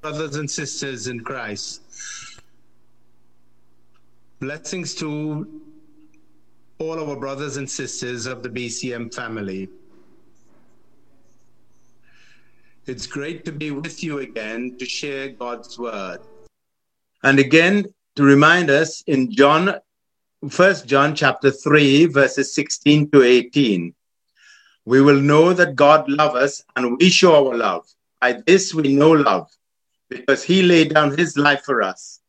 brothers and sisters in Christ. Blessings to all our brothers and sisters of the BCM family. It's great to be with you again to share God's word. And again, to remind us in John, First John chapter 3, verses 16 to 18, we will know that God loves us and we show our love. By this we know love, because he laid down his life for us.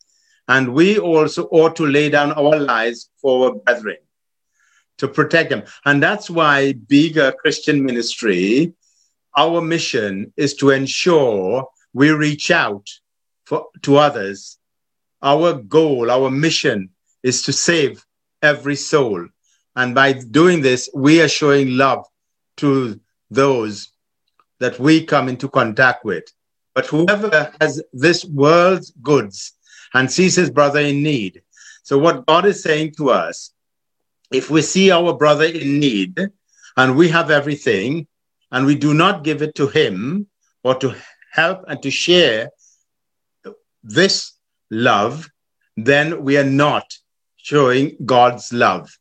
And we also ought to lay down our lives for our brethren to protect them. And that's why bigger Christian ministry, our mission is to ensure we reach out for, to others. Our goal, our mission is to save every soul. And by doing this, we are showing love to those that we come into contact with. But whoever has this world's goods and sees his brother in need. So, what God is saying to us, if we see our brother in need and we have everything and we do not give it to him or to help and to share this love, then we are not showing God's love.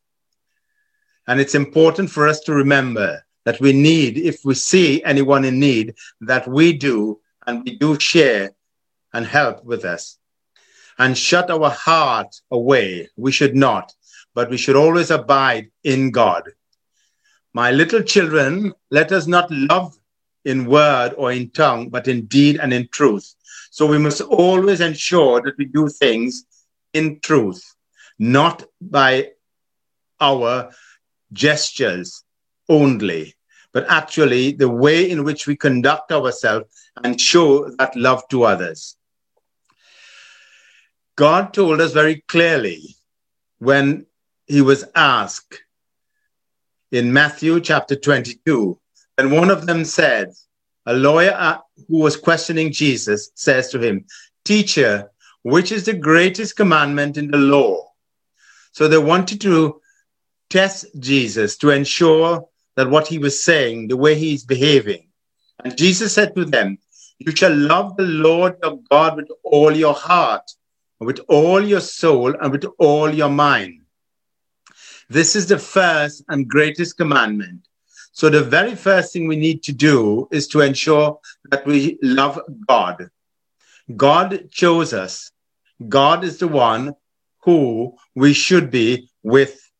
And it's important for us to remember that we need, if we see anyone in need, that we do and we do share and help with us. And shut our heart away. We should not, but we should always abide in God. My little children, let us not love in word or in tongue, but in deed and in truth. So we must always ensure that we do things in truth, not by our gestures only, but actually the way in which we conduct ourselves and show that love to others. God told us very clearly when he was asked in Matthew chapter 22, and one of them said, a lawyer who was questioning Jesus says to him, Teacher, which is the greatest commandment in the law? So they wanted to test Jesus to ensure that what he was saying, the way he's behaving. And Jesus said to them, You shall love the Lord your God with all your heart, with all your soul, and with all your mind. This is the first and greatest commandment. So, the very first thing we need to do is to ensure that we love God. God chose us. God is the one who we should be with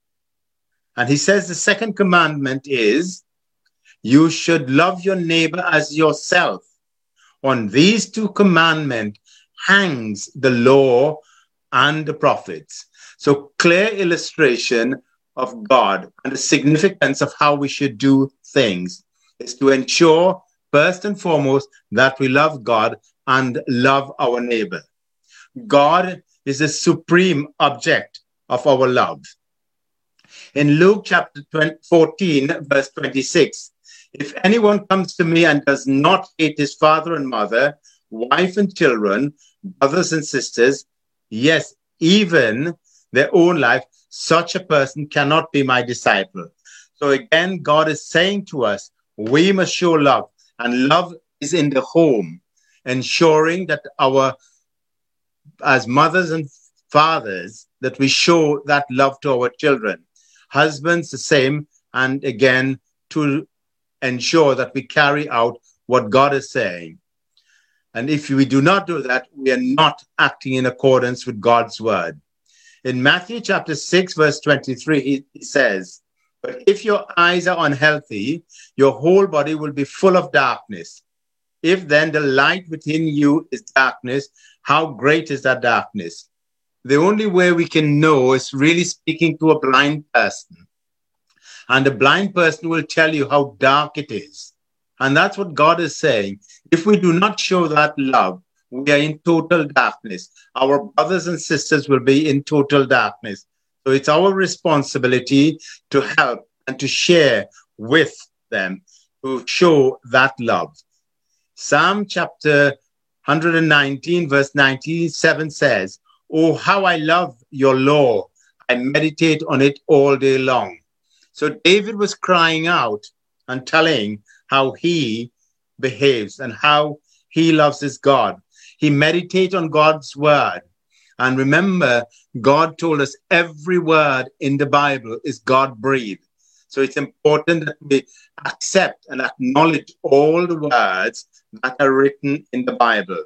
and he says the second commandment is you should love your neighbor as yourself. On these two commandments hangs the law and the prophets. So clear illustration of God and the significance of how we should do things is to ensure first and foremost that we love God and love our neighbor. God is the supreme object of our love. In Luke chapter 20, 14, verse 26, if anyone comes to me and does not hate his father and mother, wife and children, brothers and sisters, yes, even their own life, such a person cannot be my disciple. So again, God is saying to us, we must show love, and love is in the home, ensuring that our, as mothers and fathers, that we show that love to our children. Husbands, the same. And again, to ensure that we carry out what God is saying. And if we do not do that, we are not acting in accordance with God's word. In Matthew chapter 6, verse 23, he says, But if your eyes are unhealthy, your whole body will be full of darkness. If then the light within you is darkness, how great is that darkness? The only way we can know is really speaking to a blind person. And the blind person will tell you how dark it is. And that's what God is saying. If we do not show that love, we are in total darkness. Our brothers and sisters will be in total darkness. So it's our responsibility to help and to share with them to show that love. Psalm chapter 119, verse 97 says, Oh, how I love your law. I meditate on it all day long. So David was crying out and telling how he behaves and how he loves his God. he meditate on God's word. And remember, God told us every word in the Bible is God breathed. So it's important that we accept and acknowledge all the words that are written in the Bible.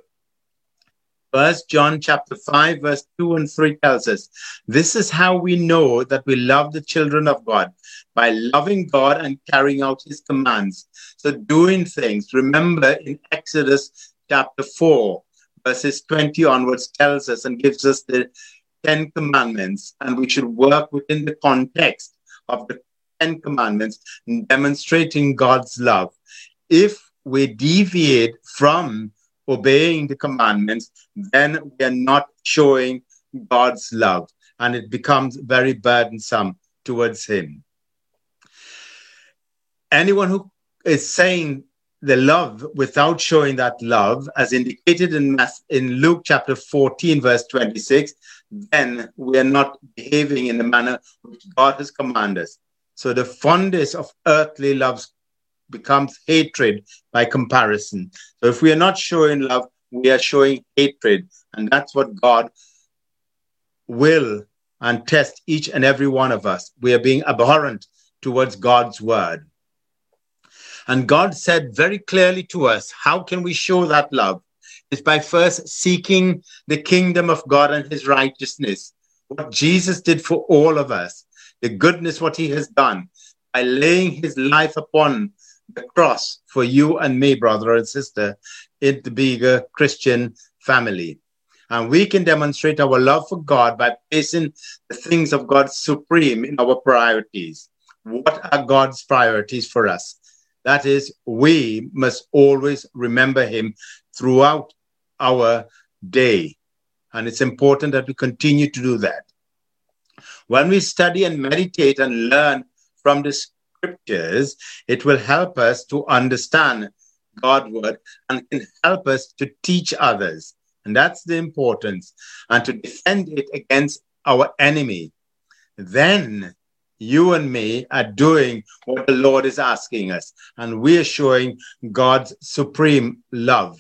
First John chapter 5, verse 2 and 3 tells us this is how we know that we love the children of God by loving God and carrying out his commands. So doing things. Remember in Exodus chapter 4, verses 20 onwards tells us and gives us the Ten Commandments, and we should work within the context of the Ten Commandments, demonstrating God's love. If we deviate from obeying the commandments, then we are not showing God's love, and it becomes very burdensome towards Him. Anyone who is saying the love without showing that love, as indicated in, in Luke chapter 14, verse 26, then we are not behaving in the manner which God has commanded us. So the fondest of earthly love becomes hatred by comparison. So if we are not showing love, we are showing hatred. And that's what God will and test each and every one of us. We are being abhorrent towards God's word. And God said very clearly to us, how can we show that love? Is by first seeking the kingdom of God and his righteousness. What Jesus did for all of us, the goodness, what he has done by laying his life upon the cross for you and me, brother and sister, in the bigger Christian family. And we can demonstrate our love for God by placing the things of God supreme in our priorities. What are God's priorities for us? That is, we must always remember him throughout our day. And it's important that we continue to do that. When we study and meditate and learn from the scriptures, it will help us to understand God's word and can help us to teach others. And that's the importance. And to defend it against our enemy. Then you and me are doing what the Lord is asking us, and we're showing God's supreme love.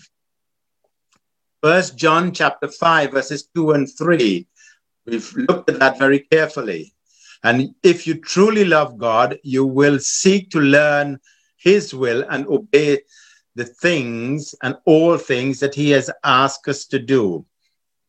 First John chapter 5, verses 2 and 3. We've looked at that very carefully. And if you truly love God, you will seek to learn his will and obey the things and all things that he has asked us to do.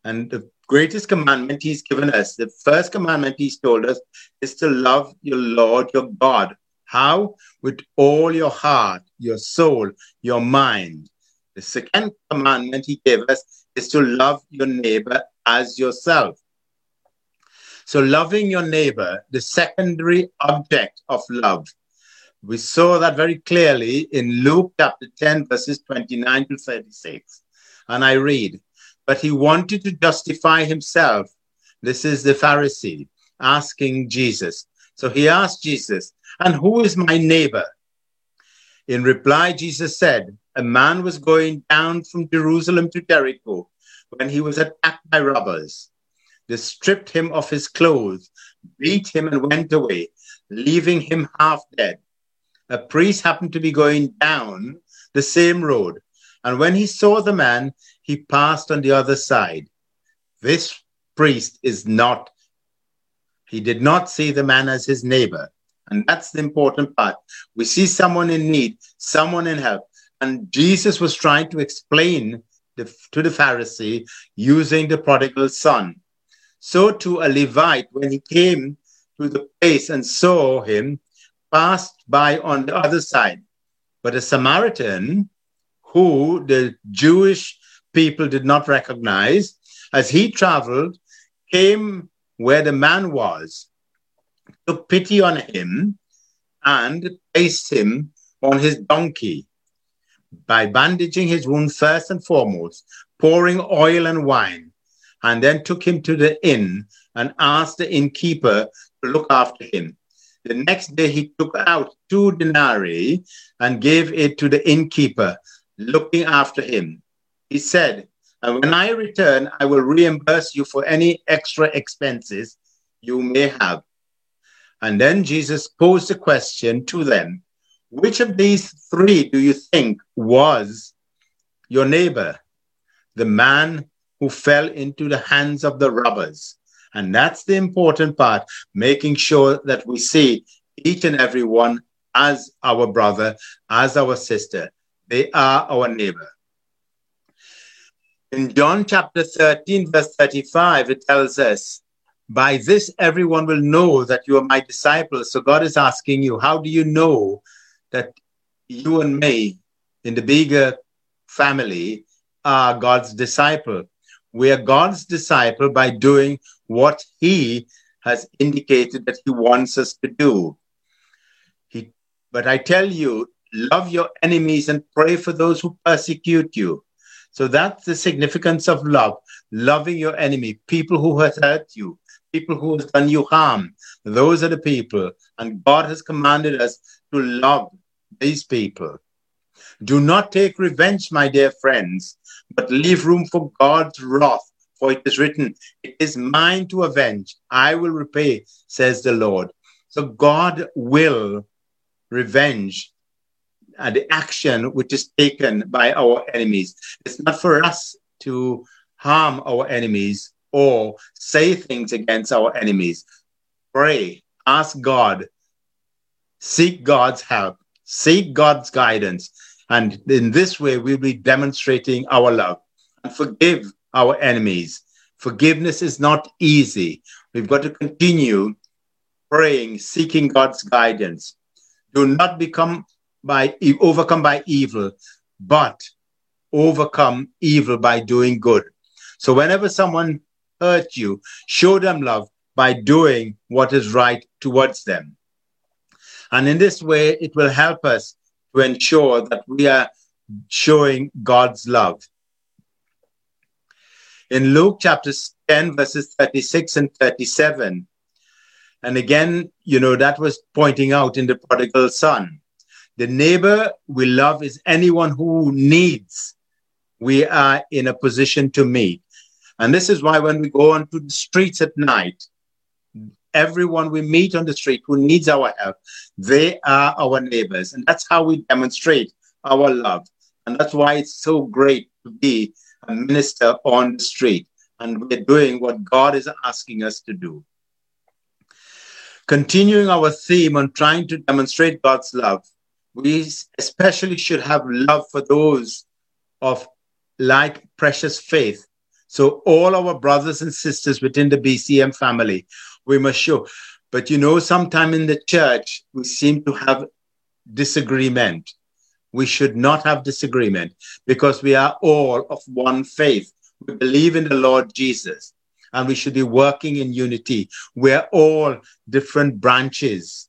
And the greatest commandment he's given us, the first commandment he's told us, is to love your Lord, your God. How? With all your heart, your soul, your mind. The second commandment he gave us is to love your neighbor as yourself. So, loving your neighbor, the secondary object of love. We saw that very clearly in Luke chapter 10, verses 29 to 36. And I read, but he wanted to justify himself. This is the Pharisee asking Jesus. So he asked Jesus, And who is my neighbor? In reply, Jesus said, A man was going down from Jerusalem to Jericho when he was attacked by robbers. They stripped him of his clothes, beat him, and went away, leaving him half dead. A priest happened to be going down the same road, and when he saw the man, he passed on the other side. This priest is not, he did not see the man as his neighbor. And that's the important part. We see someone in need, someone in help. And Jesus was trying to explain the, to the Pharisee using the prodigal son. So to a Levite, when he came to the place and saw him, passed by on the other side. But a Samaritan, who the Jewish people did not recognize, as he traveled, came where the man was, took pity on him, and placed him on his donkey by bandaging his wound first and foremost, pouring oil and wine, and then took him to the inn and asked the innkeeper to look after him. The next day he took out two denarii and gave it to the innkeeper, looking after him. He said, And when I return, I will reimburse you for any extra expenses you may have. And then Jesus posed a question to them Which of these three do you think was your neighbor? the man who fell into the hands of the robbers. And that's the important part, making sure that we see each and every one as our brother, as our sister. They are our neighbor. In John chapter 13, verse 35, it tells us, By this everyone will know that you are my disciples. So God is asking you, How do you know that you and me in the bigger family are God's disciple? We are God's disciple by doing what He has indicated that He wants us to do. He, but I tell you, love your enemies and pray for those who persecute you. So that's the significance of love, loving your enemy, people who have hurt you, people who have done you harm. Those are the people. And God has commanded us to love these people. Do not take revenge, my dear friends, but leave room for God's wrath. For it is written, It is mine to avenge. I will repay, says the Lord. So God will revenge uh, the action which is taken by our enemies. It's not for us to harm our enemies or say things against our enemies. Pray, ask God, seek God's help, seek God's guidance. And in this way, we'll be demonstrating our love and forgive our enemies. Forgiveness is not easy. We've got to continue praying, seeking God's guidance. Do not become by overcome by evil, but overcome evil by doing good. So whenever someone hurt you, show them love by doing what is right towards them. And in this way, it will help us to ensure that we are showing God's love. In Luke chapter 10, verses 36 and 37, and again, you know, that was pointing out in the prodigal son. The neighbor we love is anyone who needs. We are in a position to meet. And this is why when we go onto the streets at night, everyone we meet on the street who needs our help, they are our neighbors. And that's how we demonstrate our love. And that's why it's so great to be a minister on the street. And we're doing what God is asking us to do. Continuing our theme on trying to demonstrate God's love, we especially should have love for those of like precious faith. So, all our brothers and sisters within the BCM family, we must show. But you know, sometime in the church, we seem to have disagreement. We should not have disagreement because we are all of one faith. We believe in the Lord Jesus and we should be working in unity. We're all different branches,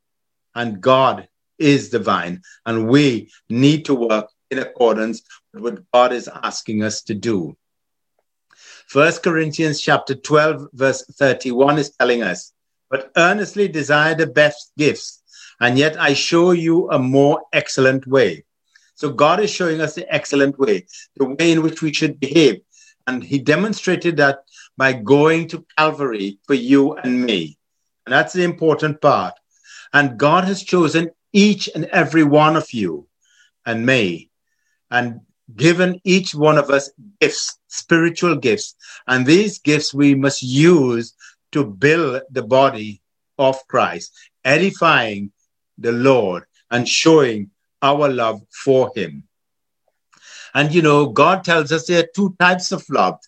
and God is divine, and we need to work in accordance with what God is asking us to do. First Corinthians chapter 12, verse 31 is telling us, but earnestly desire the best gifts, and yet I show you a more excellent way. So God is showing us the excellent way, the way in which we should behave. And he demonstrated that by going to Calvary for you and me. And that's the important part. And God has chosen each and every one of you and me and given each one of us gifts, spiritual gifts. And these gifts we must use to build the body of Christ, edifying the Lord and showing our love for Him. And you know, God tells us there are two types of love.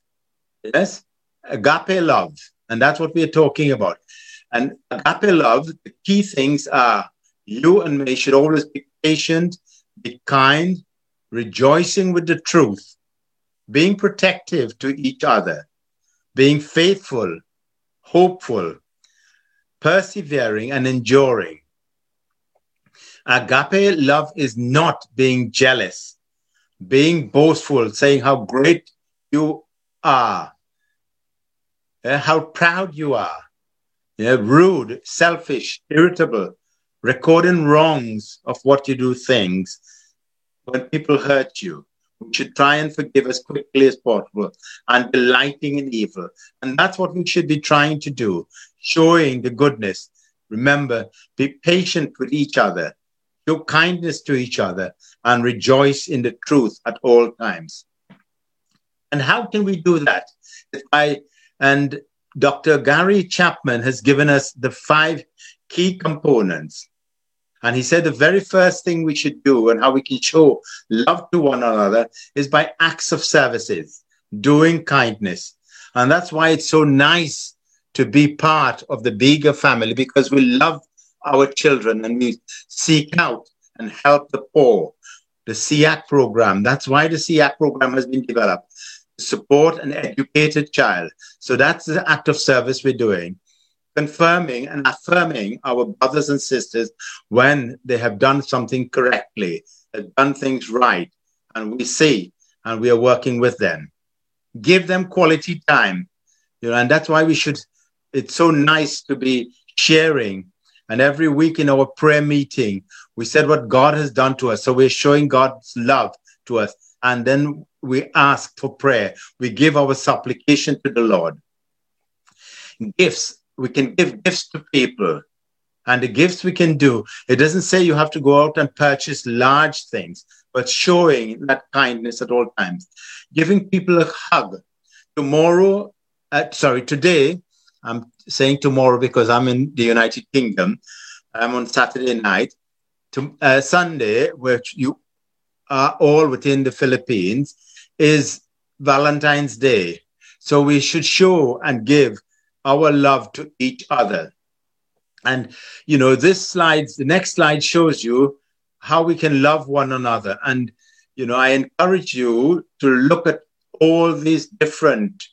Yes, agape love. And that's what we're talking about. And agape love, the key things are you and me should always be patient, be kind, rejoicing with the truth, being protective to each other, being faithful, hopeful, persevering, and enduring. Agape love is not being jealous, being boastful, saying how great you are, uh, how proud you are, yeah, rude, selfish, irritable, recording wrongs of what you do things when people hurt you. We should try and forgive as quickly as possible and delighting in evil. And that's what we should be trying to do, showing the goodness. Remember, be patient with each other, show kindness to each other, and rejoice in the truth at all times. And how can we do that? I, and Dr. Gary Chapman has given us the five key components. And he said the very first thing we should do and how we can show love to one another is by acts of services, doing kindness. And that's why it's so nice to be part of the bigger family because we love our children and we seek out and help the poor. The SEAC program, that's why the SEAC program has been developed to support an educated child. So that's the act of service we're doing, confirming and affirming our brothers and sisters when they have done something correctly, have done things right, and we see and we are working with them. Give them quality time, you know, and that's why we should. It's so nice to be sharing and every week in our prayer meeting, we said what God has done to us. So we're showing God's love to us. And then we ask for prayer. We give our supplication to the Lord. Gifts, we can give gifts to people. And the gifts we can do, it doesn't say you have to go out and purchase large things, but showing that kindness at all times. Giving people a hug. Tomorrow, uh, sorry, today, I'm saying tomorrow because I'm in the United Kingdom. I'm on Saturday night. To, uh, Sunday, which you are all within the Philippines, is Valentine's Day. So we should show and give our love to each other. And, you know, this slide, the next slide shows you how we can love one another. And, you know, I encourage you to look at all these different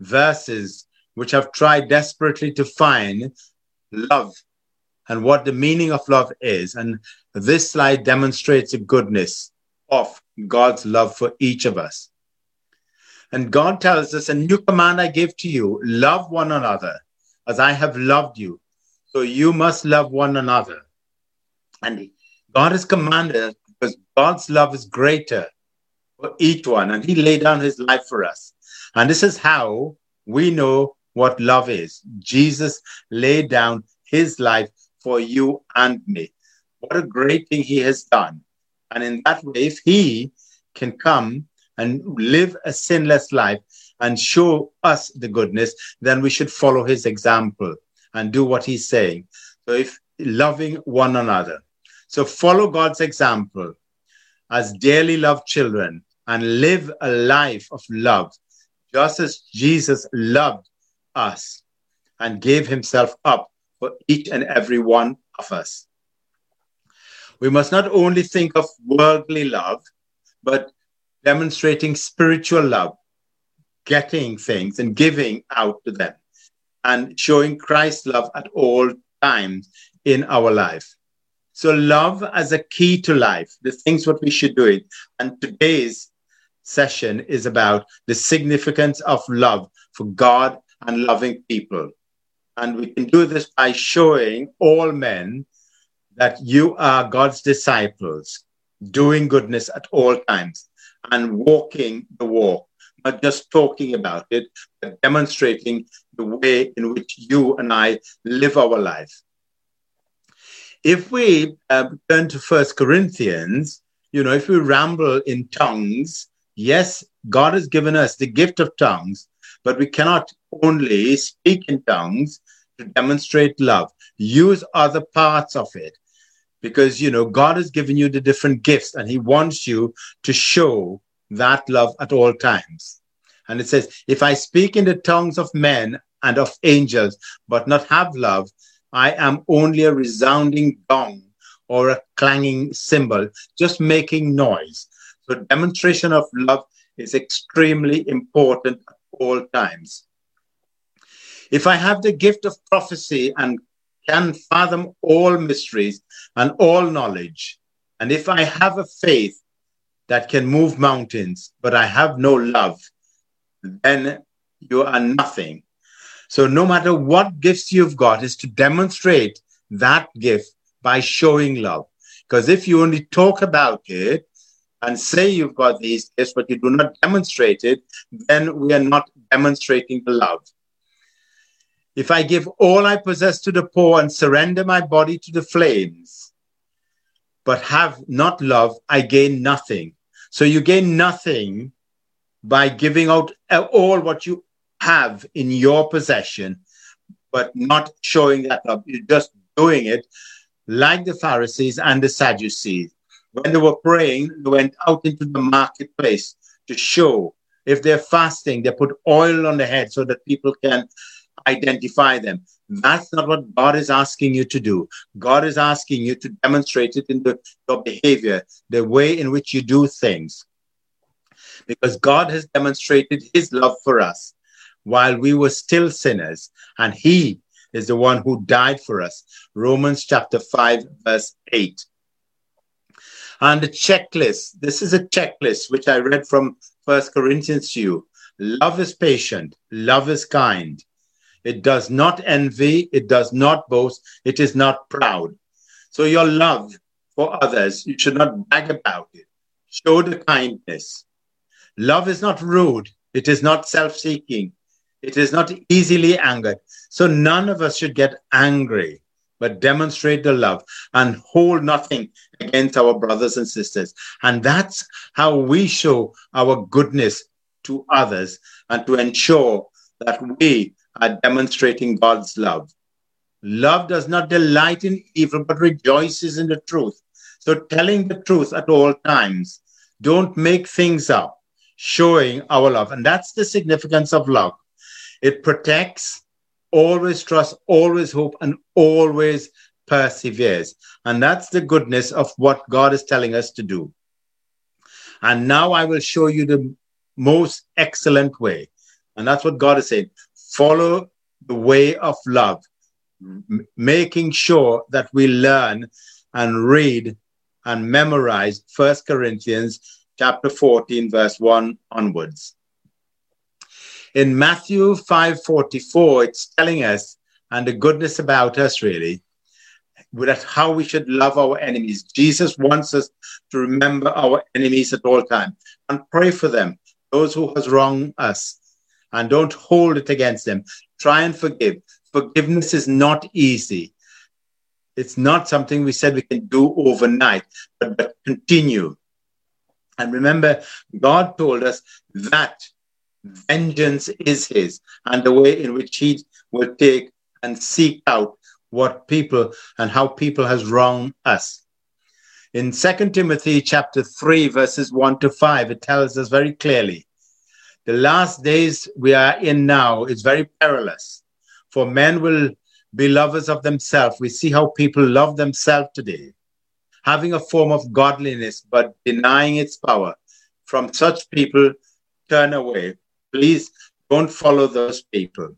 verses which have tried desperately to find love and what the meaning of love is. And this slide demonstrates the goodness of God's love for each of us. And God tells us, A new command I give to you love one another as I have loved you. So you must love one another. And God has commanded us because God's love is greater for each one. And He laid down His life for us. And this is how we know what love is. Jesus laid down his life for you and me. What a great thing he has done. And in that way, if he can come and live a sinless life and show us the goodness, then we should follow his example and do what he's saying. So if loving one another. So follow God's example as dearly loved children and live a life of love, just as Jesus loved us and gave himself up for each and every one of us. We must not only think of worldly love, but demonstrating spiritual love, getting things and giving out to them, and showing Christ's love at all times in our life. So, love as a key to life, the things what we should do it. And today's session is about the significance of love for God and loving people. And we can do this by showing all men that you are God's disciples, doing goodness at all times and walking the walk, not just talking about it, but demonstrating the way in which you and I live our life. If we uh, turn to First Corinthians, you know, if we ramble in tongues, yes, God has given us the gift of tongues, but we cannot only speak in tongues to demonstrate love. Use other parts of it because, you know, God has given you the different gifts and He wants you to show that love at all times. And it says, if I speak in the tongues of men and of angels, but not have love, I am only a resounding gong or a clanging cymbal, just making noise. So, demonstration of love is extremely important at all times. If I have the gift of prophecy and can fathom all mysteries and all knowledge, and if I have a faith that can move mountains, but I have no love, then you are nothing. So, no matter what gifts you've got, is to demonstrate that gift by showing love. Because if you only talk about it, and say you've got these gifts, but you do not demonstrate it, then we are not demonstrating the love. If I give all I possess to the poor and surrender my body to the flames, but have not love, I gain nothing. So you gain nothing by giving out all what you have in your possession, but not showing that love. You're just doing it like the Pharisees and the Sadducees. When they were praying, they went out into the marketplace to show if they're fasting, they put oil on the head so that people can identify them. That's not what God is asking you to do. God is asking you to demonstrate it in the, your behavior, the way in which you do things. Because God has demonstrated his love for us while we were still sinners, and he is the one who died for us. Romans chapter 5, verse 8. And the checklist this is a checklist which I read from First Corinthians to you. Love is patient, love is kind. It does not envy, it does not boast, it is not proud. So, your love for others, you should not brag about it. Show the kindness. Love is not rude, it is not self seeking, it is not easily angered. So, none of us should get angry, but demonstrate the love and hold nothing against our brothers and sisters. And that's how we show our goodness to others and to ensure that we are demonstrating God's love. Love does not delight in evil, but rejoices in the truth. So, telling the truth at all times, don't make things up, showing our love. And that's the significance of love. It protects, always trusts, always hope, and always perseveres. And that's the goodness of what God is telling us to do. And now I will show you the most excellent way. And that's what God is saying follow the way of love, m- making sure that we learn and read and memorize First Corinthians chapter 14, verse 1 onwards. In Matthew 5:44, it's telling us, and the goodness about us really, that how we should love our enemies. Jesus wants us to remember our enemies at all times and pray for them, those who has wronged us and don't hold it against them. Try and forgive. Forgiveness is not easy. It's not something we said we can do overnight, but, but continue. And remember, God told us that vengeance is His, and the way in which He will take and seek out what people and how people has wronged us. In 2 Timothy chapter 3, verses 1 to 5, it tells us very clearly the last days we are in now is very perilous, for men will be lovers of themselves. We see how people love themselves today, having a form of godliness but denying its power. From such people, turn away. Please don't follow those people.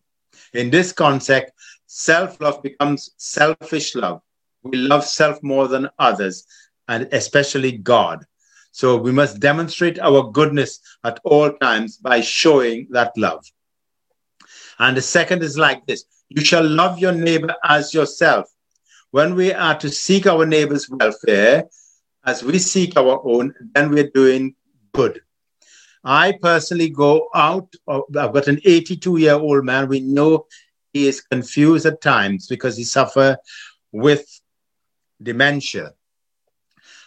In this context, self love becomes selfish love. We love self more than others, and especially God. So we must demonstrate our goodness at all times by showing that love. And the second is like this you shall love your neighbor as yourself. When we are to seek our neighbor's welfare, as we seek our own, then we're doing good. I personally go out, I've got an 82 year old man. We know he is confused at times because he suffers with dementia.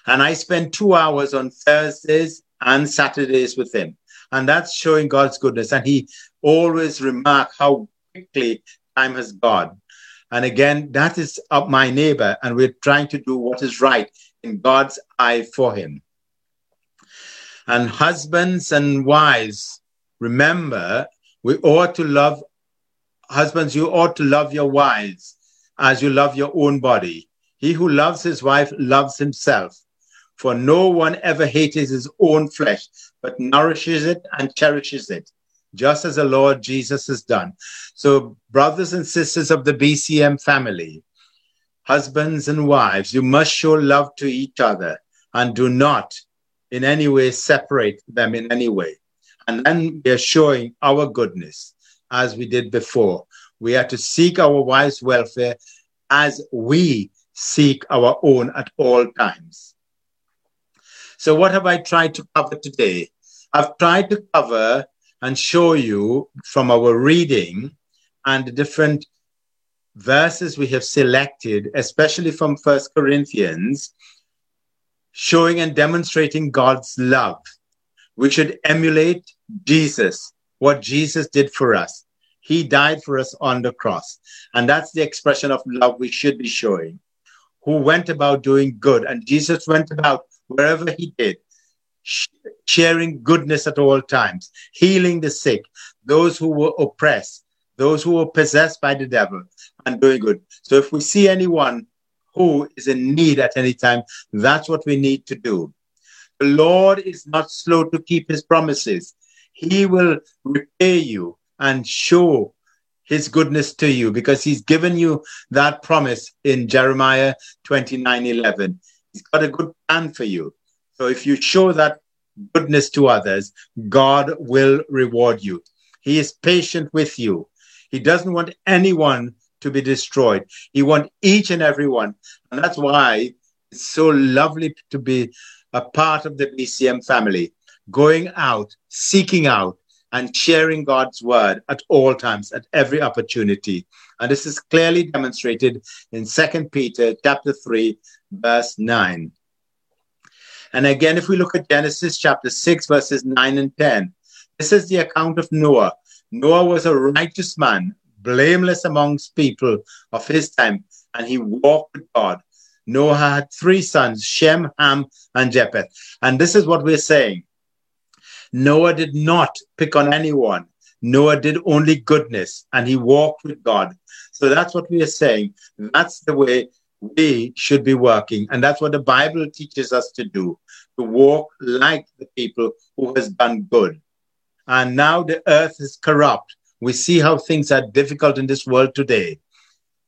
And I spend two hours on Thursdays and Saturdays with him. And that's showing God's goodness. And he always remark how quickly time has gone. And again, that is up my neighbor, and we're trying to do what is right in God's eye for him. And husbands and wives, remember, we ought to love husbands, you ought to love your wives as you love your own body. He who loves his wife loves himself. For no one ever hates his own flesh, but nourishes it and cherishes it, just as the Lord Jesus has done. So, brothers and sisters of the BCM family, husbands and wives, you must show love to each other and do not in any way separate them in any way. And then we are showing our goodness as we did before. We are to seek our wives' welfare as we seek our own at all times. So, what have I tried to cover today? I've tried to cover and show you from our reading and the different verses we have selected, especially from First Corinthians, showing and demonstrating God's love. We should emulate Jesus, what Jesus did for us. He died for us on the cross. And that's the expression of love we should be showing. Who went about doing good. And Jesus went about wherever he did, sharing goodness at all times, healing the sick, those who were oppressed, those who were possessed by the devil, and doing good. So if we see anyone who is in need at any time, that's what we need to do. The Lord is not slow to keep his promises. He will repay you and show his goodness to you because he's given you that promise in Jeremiah 29 11. He's got a good plan for you. So if you show that goodness to others, God will reward you. He is patient with you. He doesn't want anyone to be destroyed. He wants each and every one. And that's why it's so lovely to be a part of the BCM family, going out, seeking out, and sharing God's word at all times, at every opportunity. And this is clearly demonstrated in 2 Peter chapter 3, verse 9. And again, if we look at Genesis chapter 6, verses 9 and 10, this is the account of Noah. Noah was a righteous man, blameless amongst people of his time, and he walked with God. Noah had three sons, Shem, Ham, and Japheth. And this is what we're saying. Noah did not pick on anyone. Noah did only goodness and he walked with God. So that's what we are saying. That's the way we should be working. And that's what the Bible teaches us to do to walk like the people who has done good. And now the earth is corrupt. We see how things are difficult in this world today.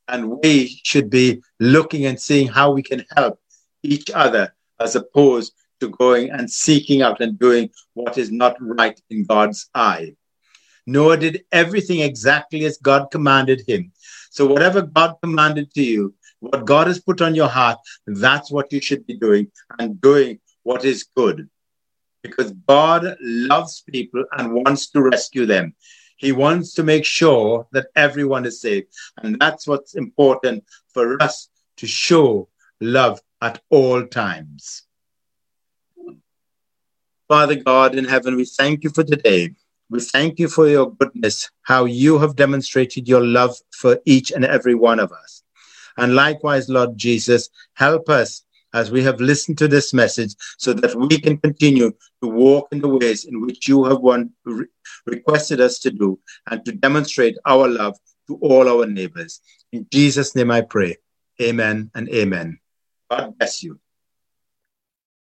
And we should be looking and seeing how we can help each other as opposed to going and seeking out and doing what is not right in God's eye. Noah did everything exactly as God commanded him. So, whatever God commanded to you, what God has put on your heart, that's what you should be doing and doing what is good. Because God loves people and wants to rescue them. He wants to make sure that everyone is safe. And that's what's important for us to show love at all times. Father God in heaven, we thank you for today. We thank you for your goodness, how you have demonstrated your love for each and every one of us. And likewise, Lord Jesus, help us as we have listened to this message so that we can continue to walk in the ways in which you have re- requested us to do and to demonstrate our love to all our neighbors. In Jesus' name I pray. Amen and amen. God bless you.